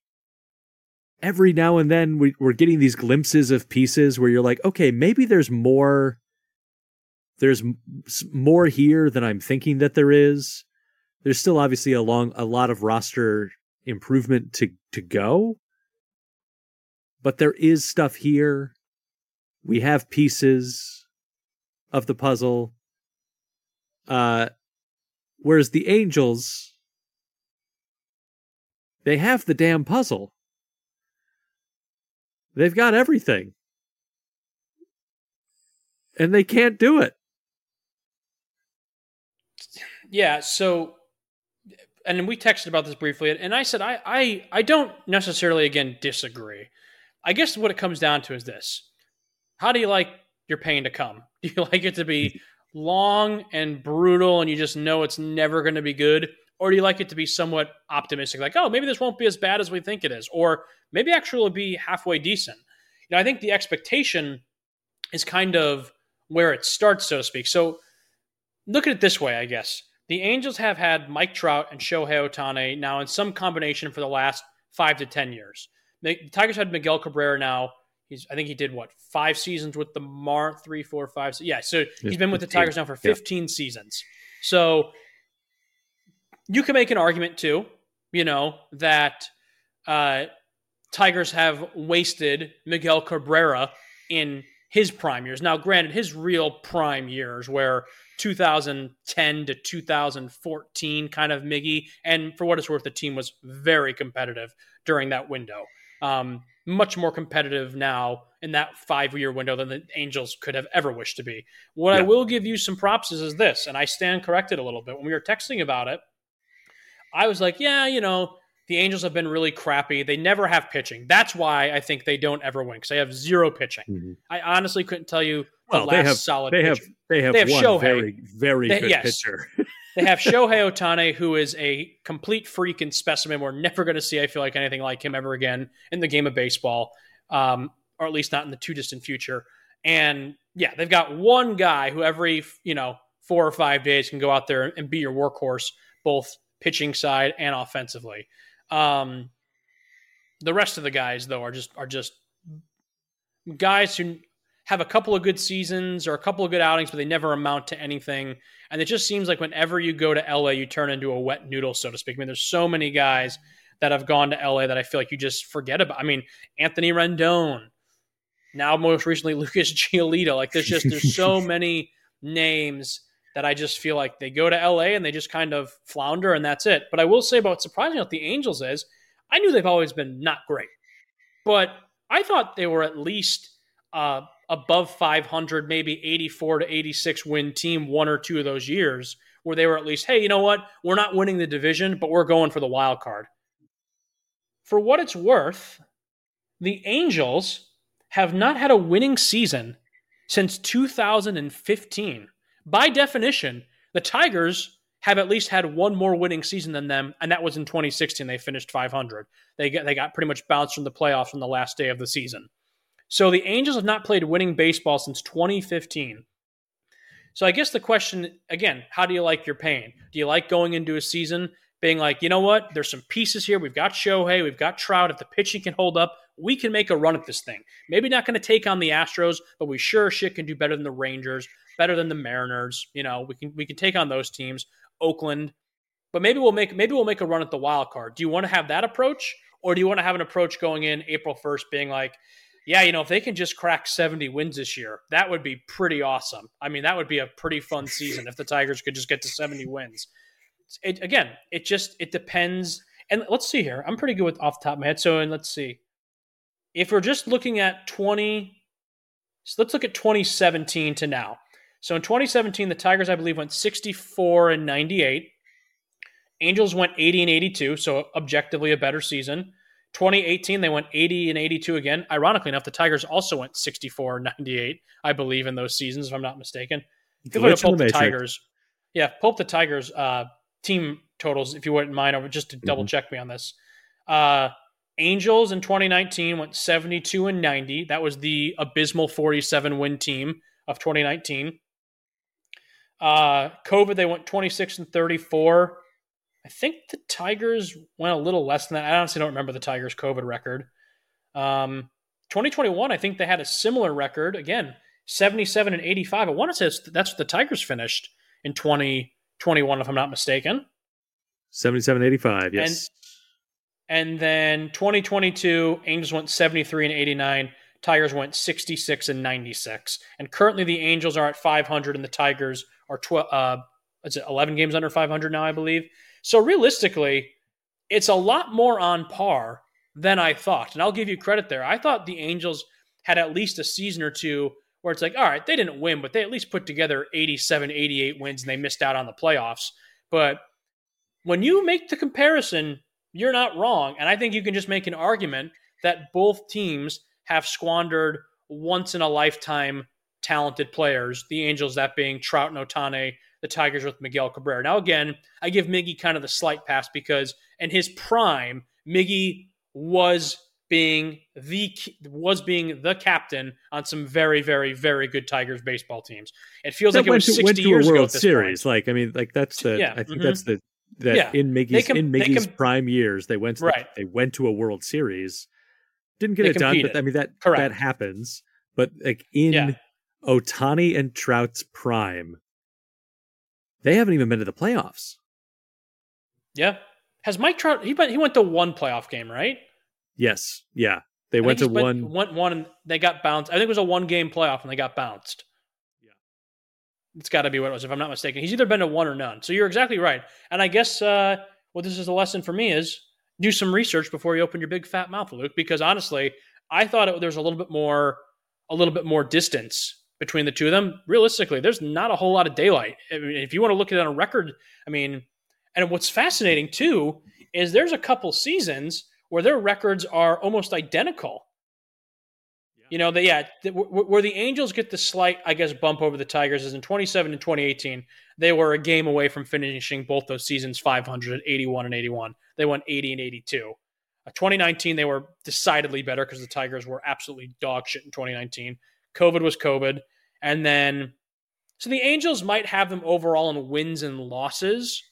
every now and then we, are getting these glimpses of pieces where you're like, okay, maybe there's more. There's more here than I'm thinking that there is there's still obviously a long a lot of roster improvement to to go. But there is stuff here. We have pieces of the puzzle. Uh whereas the angels they have the damn puzzle. They've got everything. And they can't do it. Yeah so and we texted about this briefly, and I said I, I I don't necessarily again disagree. I guess what it comes down to is this: How do you like your pain to come? Do you like it to be long and brutal, and you just know it's never going to be good, or do you like it to be somewhat optimistic, like oh maybe this won't be as bad as we think it is, or maybe actually it'll be halfway decent? You know, I think the expectation is kind of where it starts, so to speak. So look at it this way, I guess the Angels have had Mike Trout and Shohei Ohtani now in some combination for the last five to 10 years. The Tigers had Miguel Cabrera now. He's, I think he did what, five seasons with the Mar, three, four, five. Yeah, so he's been with the Tigers now for 15 yeah. seasons. So you can make an argument too, you know, that uh, Tigers have wasted Miguel Cabrera in his prime years. Now, granted, his real prime years where 2010 to 2014 kind of Miggy. And for what it's worth, the team was very competitive during that window. Um, much more competitive now in that five year window than the Angels could have ever wished to be. What yeah. I will give you some props is, is this, and I stand corrected a little bit. When we were texting about it, I was like, yeah, you know, the Angels have been really crappy. They never have pitching. That's why I think they don't ever win because they have zero pitching. Mm-hmm. I honestly couldn't tell you the Well, last they have solid. they pitcher. have they have, They have one Shohei. very very They- good yes. pitcher. They have Shohei Ohtani, who is a complete freak and specimen. We're never going to see, I feel like, anything like him ever again in the game of baseball, um, or at least not in the too distant future. And yeah, they've got one guy who every you know four or five days can go out there and be your workhorse, both pitching side and offensively. Um, the rest of the guys, though, are just are just guys who have a couple of good seasons or a couple of good outings, but they never amount to anything. And it just seems like whenever you go to LA, you turn into a wet noodle, so to speak. I mean, there's so many guys that have gone to LA that I feel like you just forget about. I mean, Anthony Rendon, now most recently Lucas Giolito. Like there's just there's so many names that I just feel like they go to LA and they just kind of flounder and that's it. But I will say about surprising about the Angels is I knew they've always been not great, but I thought they were at least uh, above 500, maybe 84 to 86 win team one or two of those years where they were at least, hey, you know what? We're not winning the division, but we're going for the wild card. For what it's worth, the Angels have not had a winning season since 2015. By definition, the Tigers have at least had one more winning season than them, and that was in 2016. They finished 500. They got, they got pretty much bounced from the playoffs on the last day of the season. So the Angels have not played winning baseball since 2015. So I guess the question again, how do you like your pain? Do you like going into a season being like, you know what? There's some pieces here. We've got Shohei, we've got Trout. If the pitching can hold up, we can make a run at this thing. Maybe not going to take on the Astros, but we sure shit can do better than the Rangers, better than the Mariners. You know, we can we can take on those teams. Oakland, but maybe we'll make maybe we'll make a run at the wild card. Do you want to have that approach, or do you want to have an approach going in April first, being like, yeah, you know, if they can just crack 70 wins this year, that would be pretty awesome. I mean, that would be a pretty fun season if the Tigers could just get to 70 wins. It, again, it just it depends. And let's see here. I'm pretty good with off the top of my head. So, and let's see. If we're just looking at 20, so let's look at 2017 to now. So in 2017, the Tigers, I believe, went 64 and 98. Angels went 80 and 82, so objectively a better season. 2018, they went 80 and 82 again. Ironically enough, the Tigers also went 64 and 98, I believe, in those seasons, if I'm not mistaken. If you Glitch pull the the Tigers, yeah, pull the Tigers uh, team totals, if you wouldn't mind, over just to Mm-hmm. double check me on this. Uh, Angels in 2019 went 72 and 90. That was the abysmal 47 win team of 2019. Uh, COVID, they went 26 and 34. I think the Tigers went a little less than that. I honestly don't remember the Tigers' COVID record. Um, 2021, I think they had a similar record. Again, 77 and 85. I want to say that's what the Tigers finished in 2021, if I'm not mistaken. 7785, yes. And then 2022, Angels went 73 and 89. Tigers went 66 and 96. And currently the Angels are at 500 and the Tigers are 12, uh, is it 11 games under 500 now, I believe. So realistically, it's a lot more on par than I thought. And I'll give you credit there. I thought the Angels had at least a season or two where it's like, all right, they didn't win, but they at least put together 87, 88 wins and they missed out on the playoffs. But when you make the comparison, you're not wrong. And I think you can just make an argument that both teams have squandered once in a lifetime talented players, the Angels, that being Trout and Ohtani, the Tigers with Miguel Cabrera. Now, again, I give Miggy kind of the slight pass because in his prime, Miggy was being the was being the captain on some very, very, very good Tigers baseball teams. It feels That like it went was to, 60 went to years a ago World at this Series. point. Like, I mean, like that's the. Yeah, I think mhm. that's the that Yeah. in Miggy's com- in Miggy's com- prime years, they went to Right. they went to a World Series, didn't get They it done. But. I mean that Correct. that happens. But like in Yeah. Ohtani and Trout's prime, they haven't even been to the playoffs. Yeah. Has Mike Trout? He went. He went to one playoff game, right? Yes, yeah, they I went to one. Went one, and they got bounced. I think it was a one game playoff, and they got bounced. Yeah. it's got to be what it was, if I'm not mistaken. He's either been to one or none. So you're exactly right. And I guess uh, what this is a lesson for me is do some research before you open your big fat mouth, Luke. Because honestly, I thought it, there was a little bit more, a little bit more distance between the two of them. Realistically, there's not a whole lot of daylight. I mean, if you want to look at it on a record, I mean, and what's fascinating too is there's a couple seasons where their records are almost identical. You know, the, yeah, the, where the Angels get the slight, I guess, bump over the Tigers is in 27 and 2018. They were a game away from finishing both those seasons 500, 81 and 81. They won 80 and 82. Uh, 2019, they were decidedly better because the Tigers were absolutely dog shit in 2019. COVID was COVID. And then, so the Angels might have them overall in wins and losses.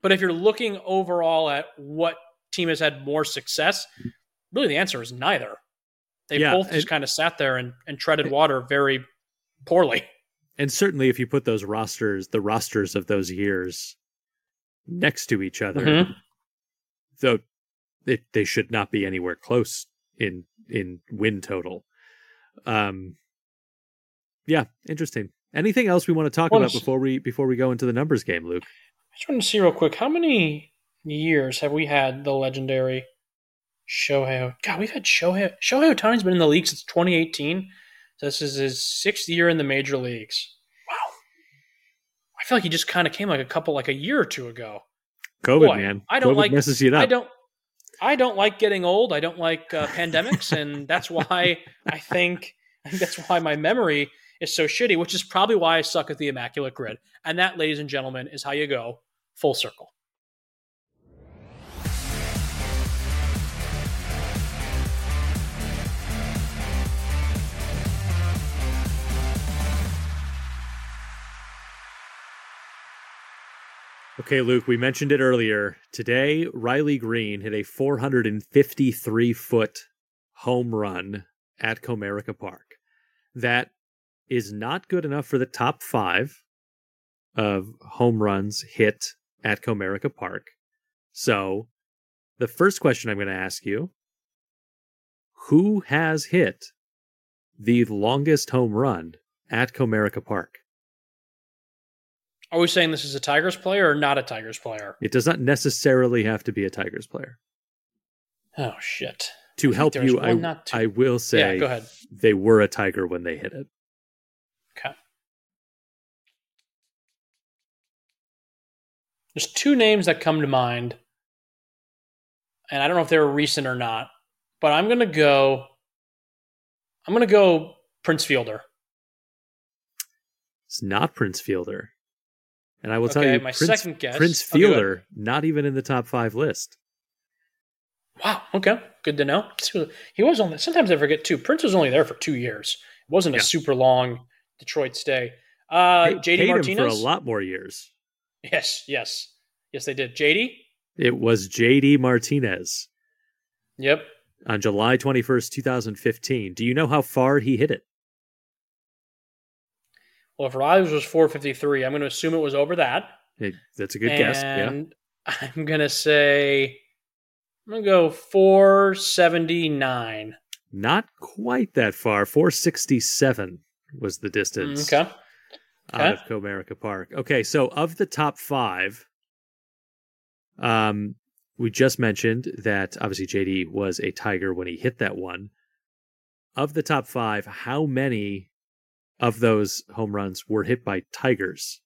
But if you're looking overall at what team has had more success, really the answer is neither. They yeah, both just kind of sat there and, and treaded water very poorly. And certainly, if you put those rosters, the rosters of those years next to each other, mm-hmm. though it, they should not be anywhere close in in win total. Um, yeah, interesting. Anything else we want to talk well, about before we before we go into the numbers game, Luke? I just want to see real quick how many years have we had the legendary Shohei? God, we've had Shohei. Shohei Ohtani's been in the league since 2018. So this is his sixth year in the major leagues. Wow. I feel like he just kind of came like a couple, like a year or two ago. COVID, Boy, man. I don't COVID like. Messes you up. I don't. I don't like getting old. I don't like uh, pandemics, and that's why I think, I think that's why my memory is so shitty. Which is probably why I suck at the immaculate grid. And that, ladies and gentlemen, is how you go full circle. Okay, Luke, we mentioned it earlier. Today, Riley Greene hit a 453 foot home run at Comerica Park. That is not good enough for the top five of home runs hit at Comerica Park. So, the first question I'm going to ask you who has hit the longest home run at Comerica Park? Are we saying this is a Tigers player or not a Tigers player? It does not necessarily have to be a Tigers player. Oh shit! To help you, I, I will say, yeah, go ahead. They were a Tiger when they hit it. Okay. There's two names that come to mind, and I don't know if they were recent or not, but I'm gonna go. I'm gonna go Prince Fielder. It's not Prince Fielder. And I will tell you, my Prince, second guess, Prince Fielder, not even in the top five list. Wow. Okay. Good to know. He was on. Sometimes I forget too. Prince was only there for two years. It wasn't yeah. a super long Detroit stay. Uh, JD Martinez for a lot more years. Yes. Yes. Yes, they did. JD. It was JD Martinez. Yep. On July twenty first, two thousand fifteen. Do you know how far he hit it? Well, if Riley's was 453, I'm going to assume it was over that. Hey, that's a good and guess. Yeah. I'm going to say, I'm going to go 479. Not quite that far. 467 was the distance. Okay. okay. Out of Comerica Park. Okay, so of the top five, um, we just mentioned that obviously JD was a Tiger when he hit that one. Of the top five, how many of those home runs were hit by Tigers.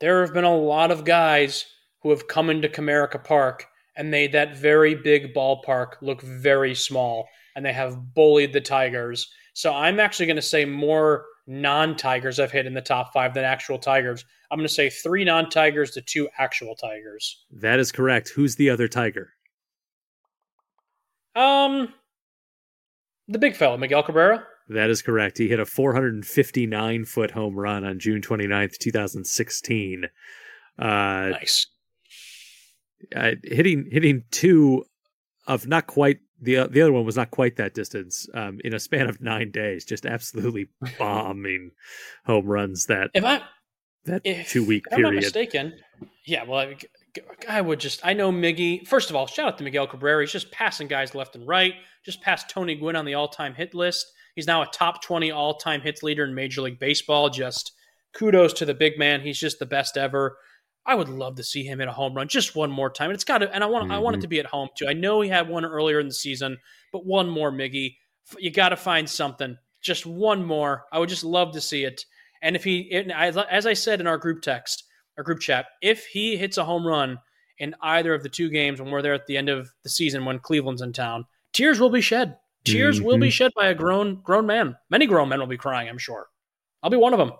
There have been a lot of guys who have come into Comerica Park and made that very big ballpark look very small, and they have bullied the Tigers. So I'm actually going to say more non Tigers I've hit in the top five than actual Tigers. I'm going to say three non Tigers to two actual Tigers. That is correct. Who's the other Tiger? Um, the big fella, Miguel Cabrera. That is correct. He hit a 459 foot home run on June 29th, 2016. Uh, nice. Uh, hitting hitting two of not quite the uh, the other one was not quite that distance um, in a span of nine days. Just absolutely bombing home runs that if I that two week period. I'm not mistaken. Yeah, well, I, I would just I know Miggy. First of all, shout out to Miguel Cabrera. He's just passing guys left and right. Just passed Tony Gwynn on the all time hit list. He's now a top 20 all time hits leader in Major League Baseball. Just kudos to the big man. He's just the best ever. I would love to see him hit a home run just one more time. And it's got to, and I want, mm-hmm. I want it mm-hmm. to be at home too. I know he had one earlier in the season, but one more, Miggy. You got to find something. Just one more. I would just love to see it. And if he, as I said in our group text, our group chat. If he hits a home run in either of the two games when we're there at the end of the season when Cleveland's in town, tears will be shed. Tears will be shed by a grown grown man. Many grown men will be crying. I'm sure. I'll be one of them.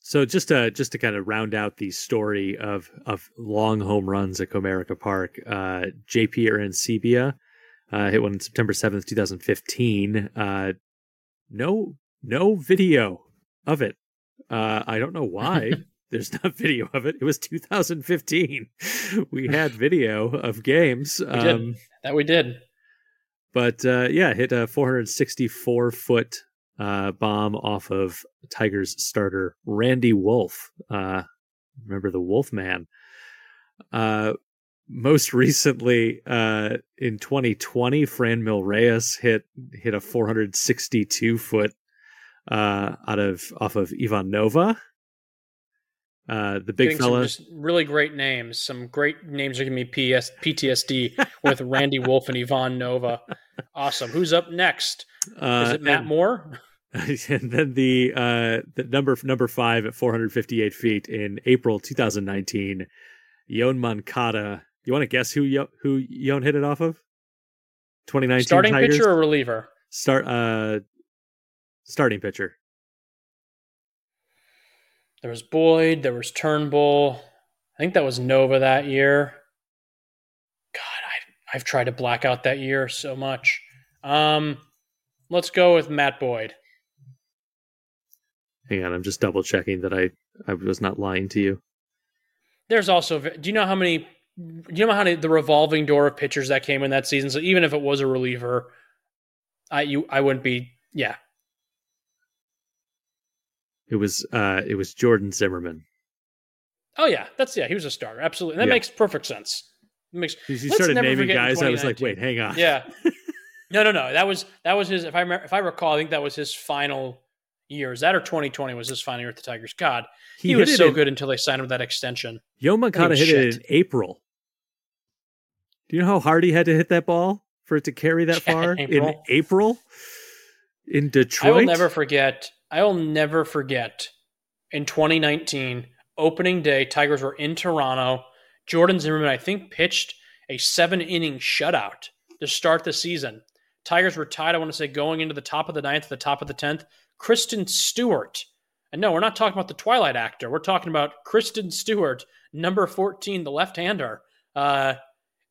So just to just to kind of round out the story of of long home runs at Comerica Park, uh, JP Arencibia uh, hit one on September seventh, two thousand fifteen. Uh, no no video of it. Uh, I don't know why. There's not video of it. It was 2015. We had video of games. We did. Um, That we did. But uh, yeah, hit a 464 foot uh, bomb off of Tigers starter Randy Wolf. Uh, remember the Wolf Man? Uh, most recently, uh, in 2020, Franmil Reyes hit hit a 462 foot uh, out of off of Ivan Nova. Uh, the big fella. Just really great names. Some great names are giving me PS, PTSD with Randy Wolf and Ivan Nova. Awesome. Who's up next? Uh, Is it Matt and- Moore? and then the uh the number number five at 458 feet in April 2019, Yoán Moncada. You want to guess who Yo- who Yon hit it off of? 2019 Starting Tigers? pitcher or reliever? start uh starting pitcher. There was Boyd. There was Turnbull. I think that was Nova that year. God, I, I've tried to black out that year so much. Um, let's go with Matt Boyd. Hang on, I'm just double checking that I I was not lying to you. There's also. Do you know how many? Do you know how many the revolving door of pitchers that came in that season? So even if it was a reliever, I you I wouldn't be. Yeah, It was uh it was Jordan Zimmermann. Oh yeah, that's yeah. He was a starter, absolutely. That Yeah. makes perfect sense. It makes You started never naming guys. I was like, wait, hang on. yeah. No, no, no. That was that was his. If I remember, if I recall, I think that was his final year. Is that or 2020 was his final year with the Tigers? God, he, hit was so in- good until they signed him with that extension. Yo Moncada was hit it in. April. Do you know how hard he had to hit that ball for it to carry that Yeah, far in April. April? In Detroit? I will never forget. I will never forget. In 2019, opening day, Tigers were in Toronto. Jordan Zimmermann, I think, pitched a seven inning shutout to start the season. Tigers were tied, I want to say, going into the top of the ninth, the top of the tenth. Christin Stewart. And no, we're not talking about the Twilight actor. We're talking about Christin Stewart, number 14, the left hander. Uh,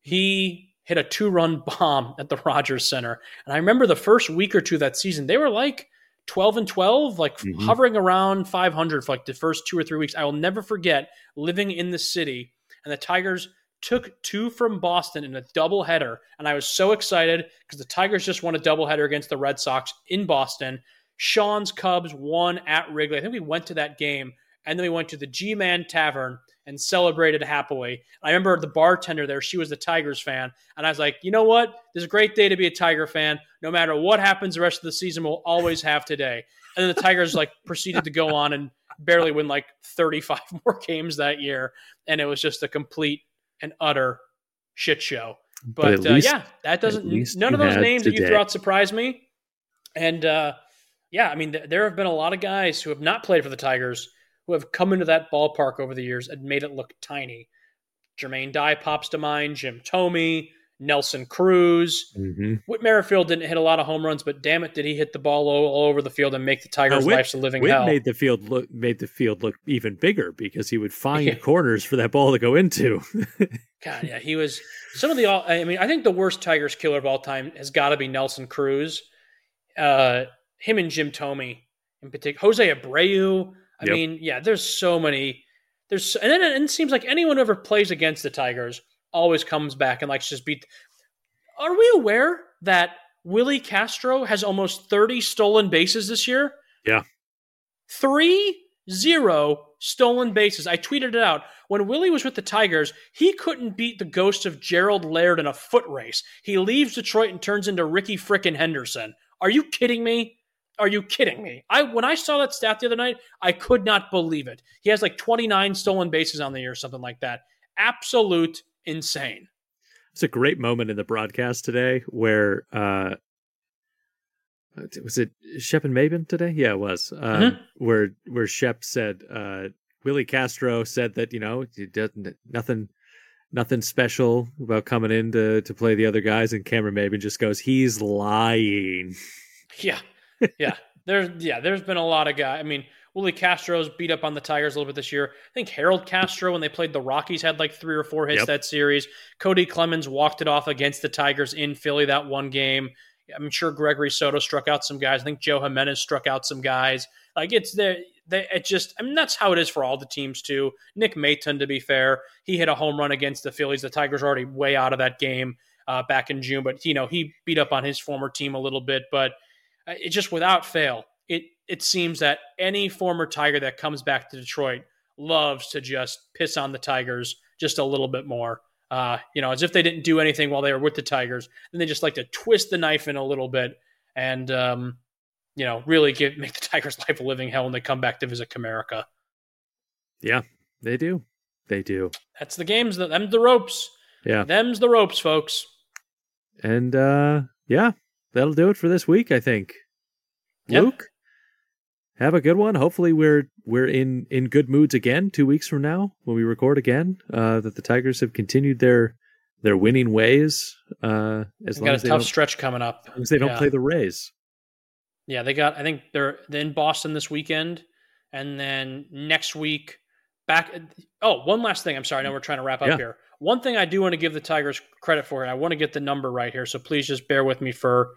he hit a two run bomb at the Rogers Center. And I remember the first week or two that season, they were like 12 and 12, like Mhm. hovering around 500 for like the first two or three weeks. I will never forget living in the city and the Tigers took two from Boston in a doubleheader. And I was so excited because the Tigers just won a doubleheader against the Red Sox in Boston. Sean's Cubs won at Wrigley. I think we went to that game and then we went to the G Man Tavern and celebrated happily. I remember the bartender there, she was the Tigers fan. And I was like, you know what? This is a great day to be a Tiger fan. No matter what happens the rest of the season, we'll always have today. And then the Tigers like proceeded to go on and barely win like 35 more games that year. And it was just a complete and utter shit show. But But, uh, least- yeah, that doesn't. None of those names that you today. threw out surprise me. And uh, yeah, I mean, th- there have been a lot of guys who have not played for the Tigers who have come into that ballpark over the years and made it look tiny. Jermaine Dye pops to mind. Jim Thome, Nelson Cruz. Mhm. Whit Merrifield didn't hit a lot of home runs, but damn it, did he hit the ball all, all over the field and make the Tigers' Whit- lives a living Witt hell? made the field look made the field look even bigger because he would find Yeah. corners for that ball to go into. God, yeah, he was some of the. all I mean, I think the worst Tigers killer of all time has got to be Nelson Cruz. Uh, him and Jim Thome in particular. Jose Abreu. I Yep. mean, yeah, there's so many. There's and then it seems like anyone who ever plays against the Tigers always comes back and likes to just beat. Are we aware that Willi Castro has almost 30 stolen bases this year? Yeah. Three zero stolen bases. I tweeted it out. When Willie was with the Tigers, he couldn't beat the ghost of Gerald Laird in a foot race. He leaves Detroit and turns into Rickey frickin' Henderson. Are you kidding me? Are you kidding me? I when I saw that stat the other night, I could not believe it. He has like 29 stolen bases on the year or something like that. Absolute insane. It's a great moment in the broadcast today where uh was it Shep and Maybin today? Yeah, it was. Um, Mhm. Where where Shep said uh Willi Castro said that you know he doesn't nothing nothing special about coming in to to play the other guys, and Cameron Maybin just goes, he's lying. Yeah, yeah. There's yeah, there's been a lot of guys. I mean, Willi Castro's beat up on the Tigers a little bit this year. I think Harold Castro, when they played the Rockies, had like three or four hits Yep. that series. Cody Clemens walked it off against the Tigers in Philly that one game. I'm sure Gregory Soto struck out some guys. I think Joe Jimenez struck out some guys. Like it's there. They, it just, I mean, that's how it is for all the teams too. Nick Maton, to be fair, he hit a home run against the Phillies. The Tigers are already way out of that game uh, back in June, but you know he beat up on his former team a little bit. But it just without fail, it it seems that any former Tiger that comes back to Detroit loves to just piss on the Tigers just a little bit more. Uh, you know, as if they didn't do anything while they were with the Tigers. and they just like to twist the knife in a little bit and um, you know really give make the Tigers' life a living hell when they come back to visit Comerica. Yeah, they do. They do. That's the games. Them's the ropes. Yeah. Them's the ropes, folks. And uh yeah, that'll do it for this week, I think. Yep. Luke, have a good one. Hopefully we're we're in in good moods again 2 weeks from now when we record again. Uh that the Tigers have continued their their winning ways uh as They long got as a tough stretch coming up. as long as they don't Yeah. play the Rays. Yeah, they got. I think they're, they're in Boston this weekend, and then next week back. Oh, one last thing. I'm sorry. I know we're trying to wrap up Yeah. here. One thing I do want to give the Tigers credit for, and I want to get the number right here. So please just bear with me for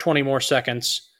20 more seconds.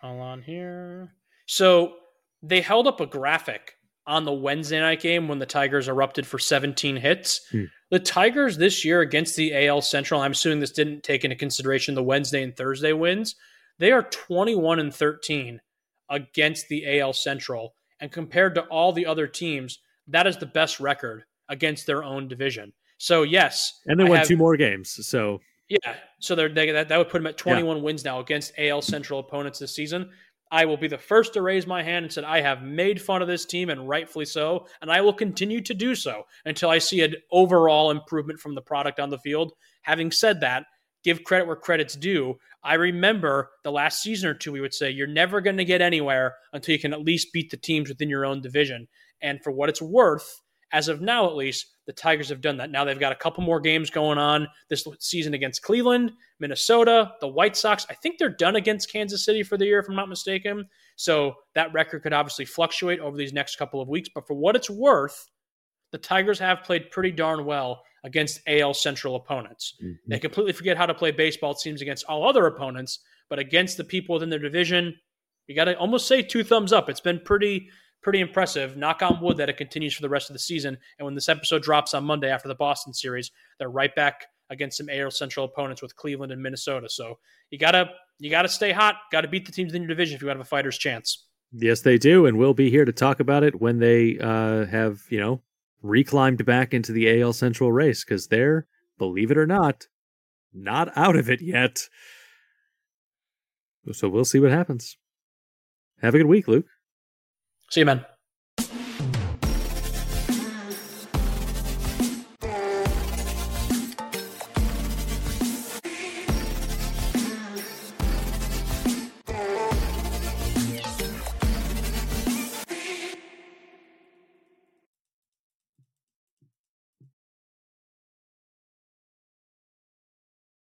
Hold on here. So they held up a graphic on the Wednesday night game when the Tigers erupted for 17 hits. Hmm. The Tigers this year against the AL Central, I'm assuming this didn't take into consideration the Wednesday and Thursday wins. They are 21 and 13 against the AL Central. And compared to all the other teams, that is the best record against their own division. So, yes. And they I won have- two more games. So yeah, so they're, they, that, that would put them at 21 wins now against AL Central opponents this season. I will be the first to raise my hand and said I have made fun of this team, and rightfully so, and I will continue to do so until I see an overall improvement from the product on the field. Having said that, give credit where credit's due. I remember the last season or two, we would say you're never going to get anywhere until you can at least beat the teams within your own division. And for what it's worth, as of now at least, the Tigers have done that. Now they've got a couple more games going on this season against Cleveland, Minnesota, the White Sox. I think they're done against Kansas City for the year, if I'm not mistaken. So that record could obviously fluctuate over these next couple of weeks. But for what it's worth, the Tigers have played pretty darn well against AL Central opponents. Mm-hmm. They completely forget how to play baseball, it seems, against all other opponents, but against the people within their division, you got to almost say two thumbs up. It's been pretty, pretty impressive. Knock on wood that it continues for the rest of the season. And when this episode drops on Monday after the Boston series, they're right back against some AL Central opponents with Cleveland and Minnesota. So you gotta, you gotta stay hot. Got to beat the teams in your division if you want have a fighter's chance. Yes, they do, and we'll be here to talk about it when they uh, have you know reclimbed back into the AL Central race because they're, believe it or not, not out of it yet. So we'll see what happens. Have a good week, Luke. See you, man.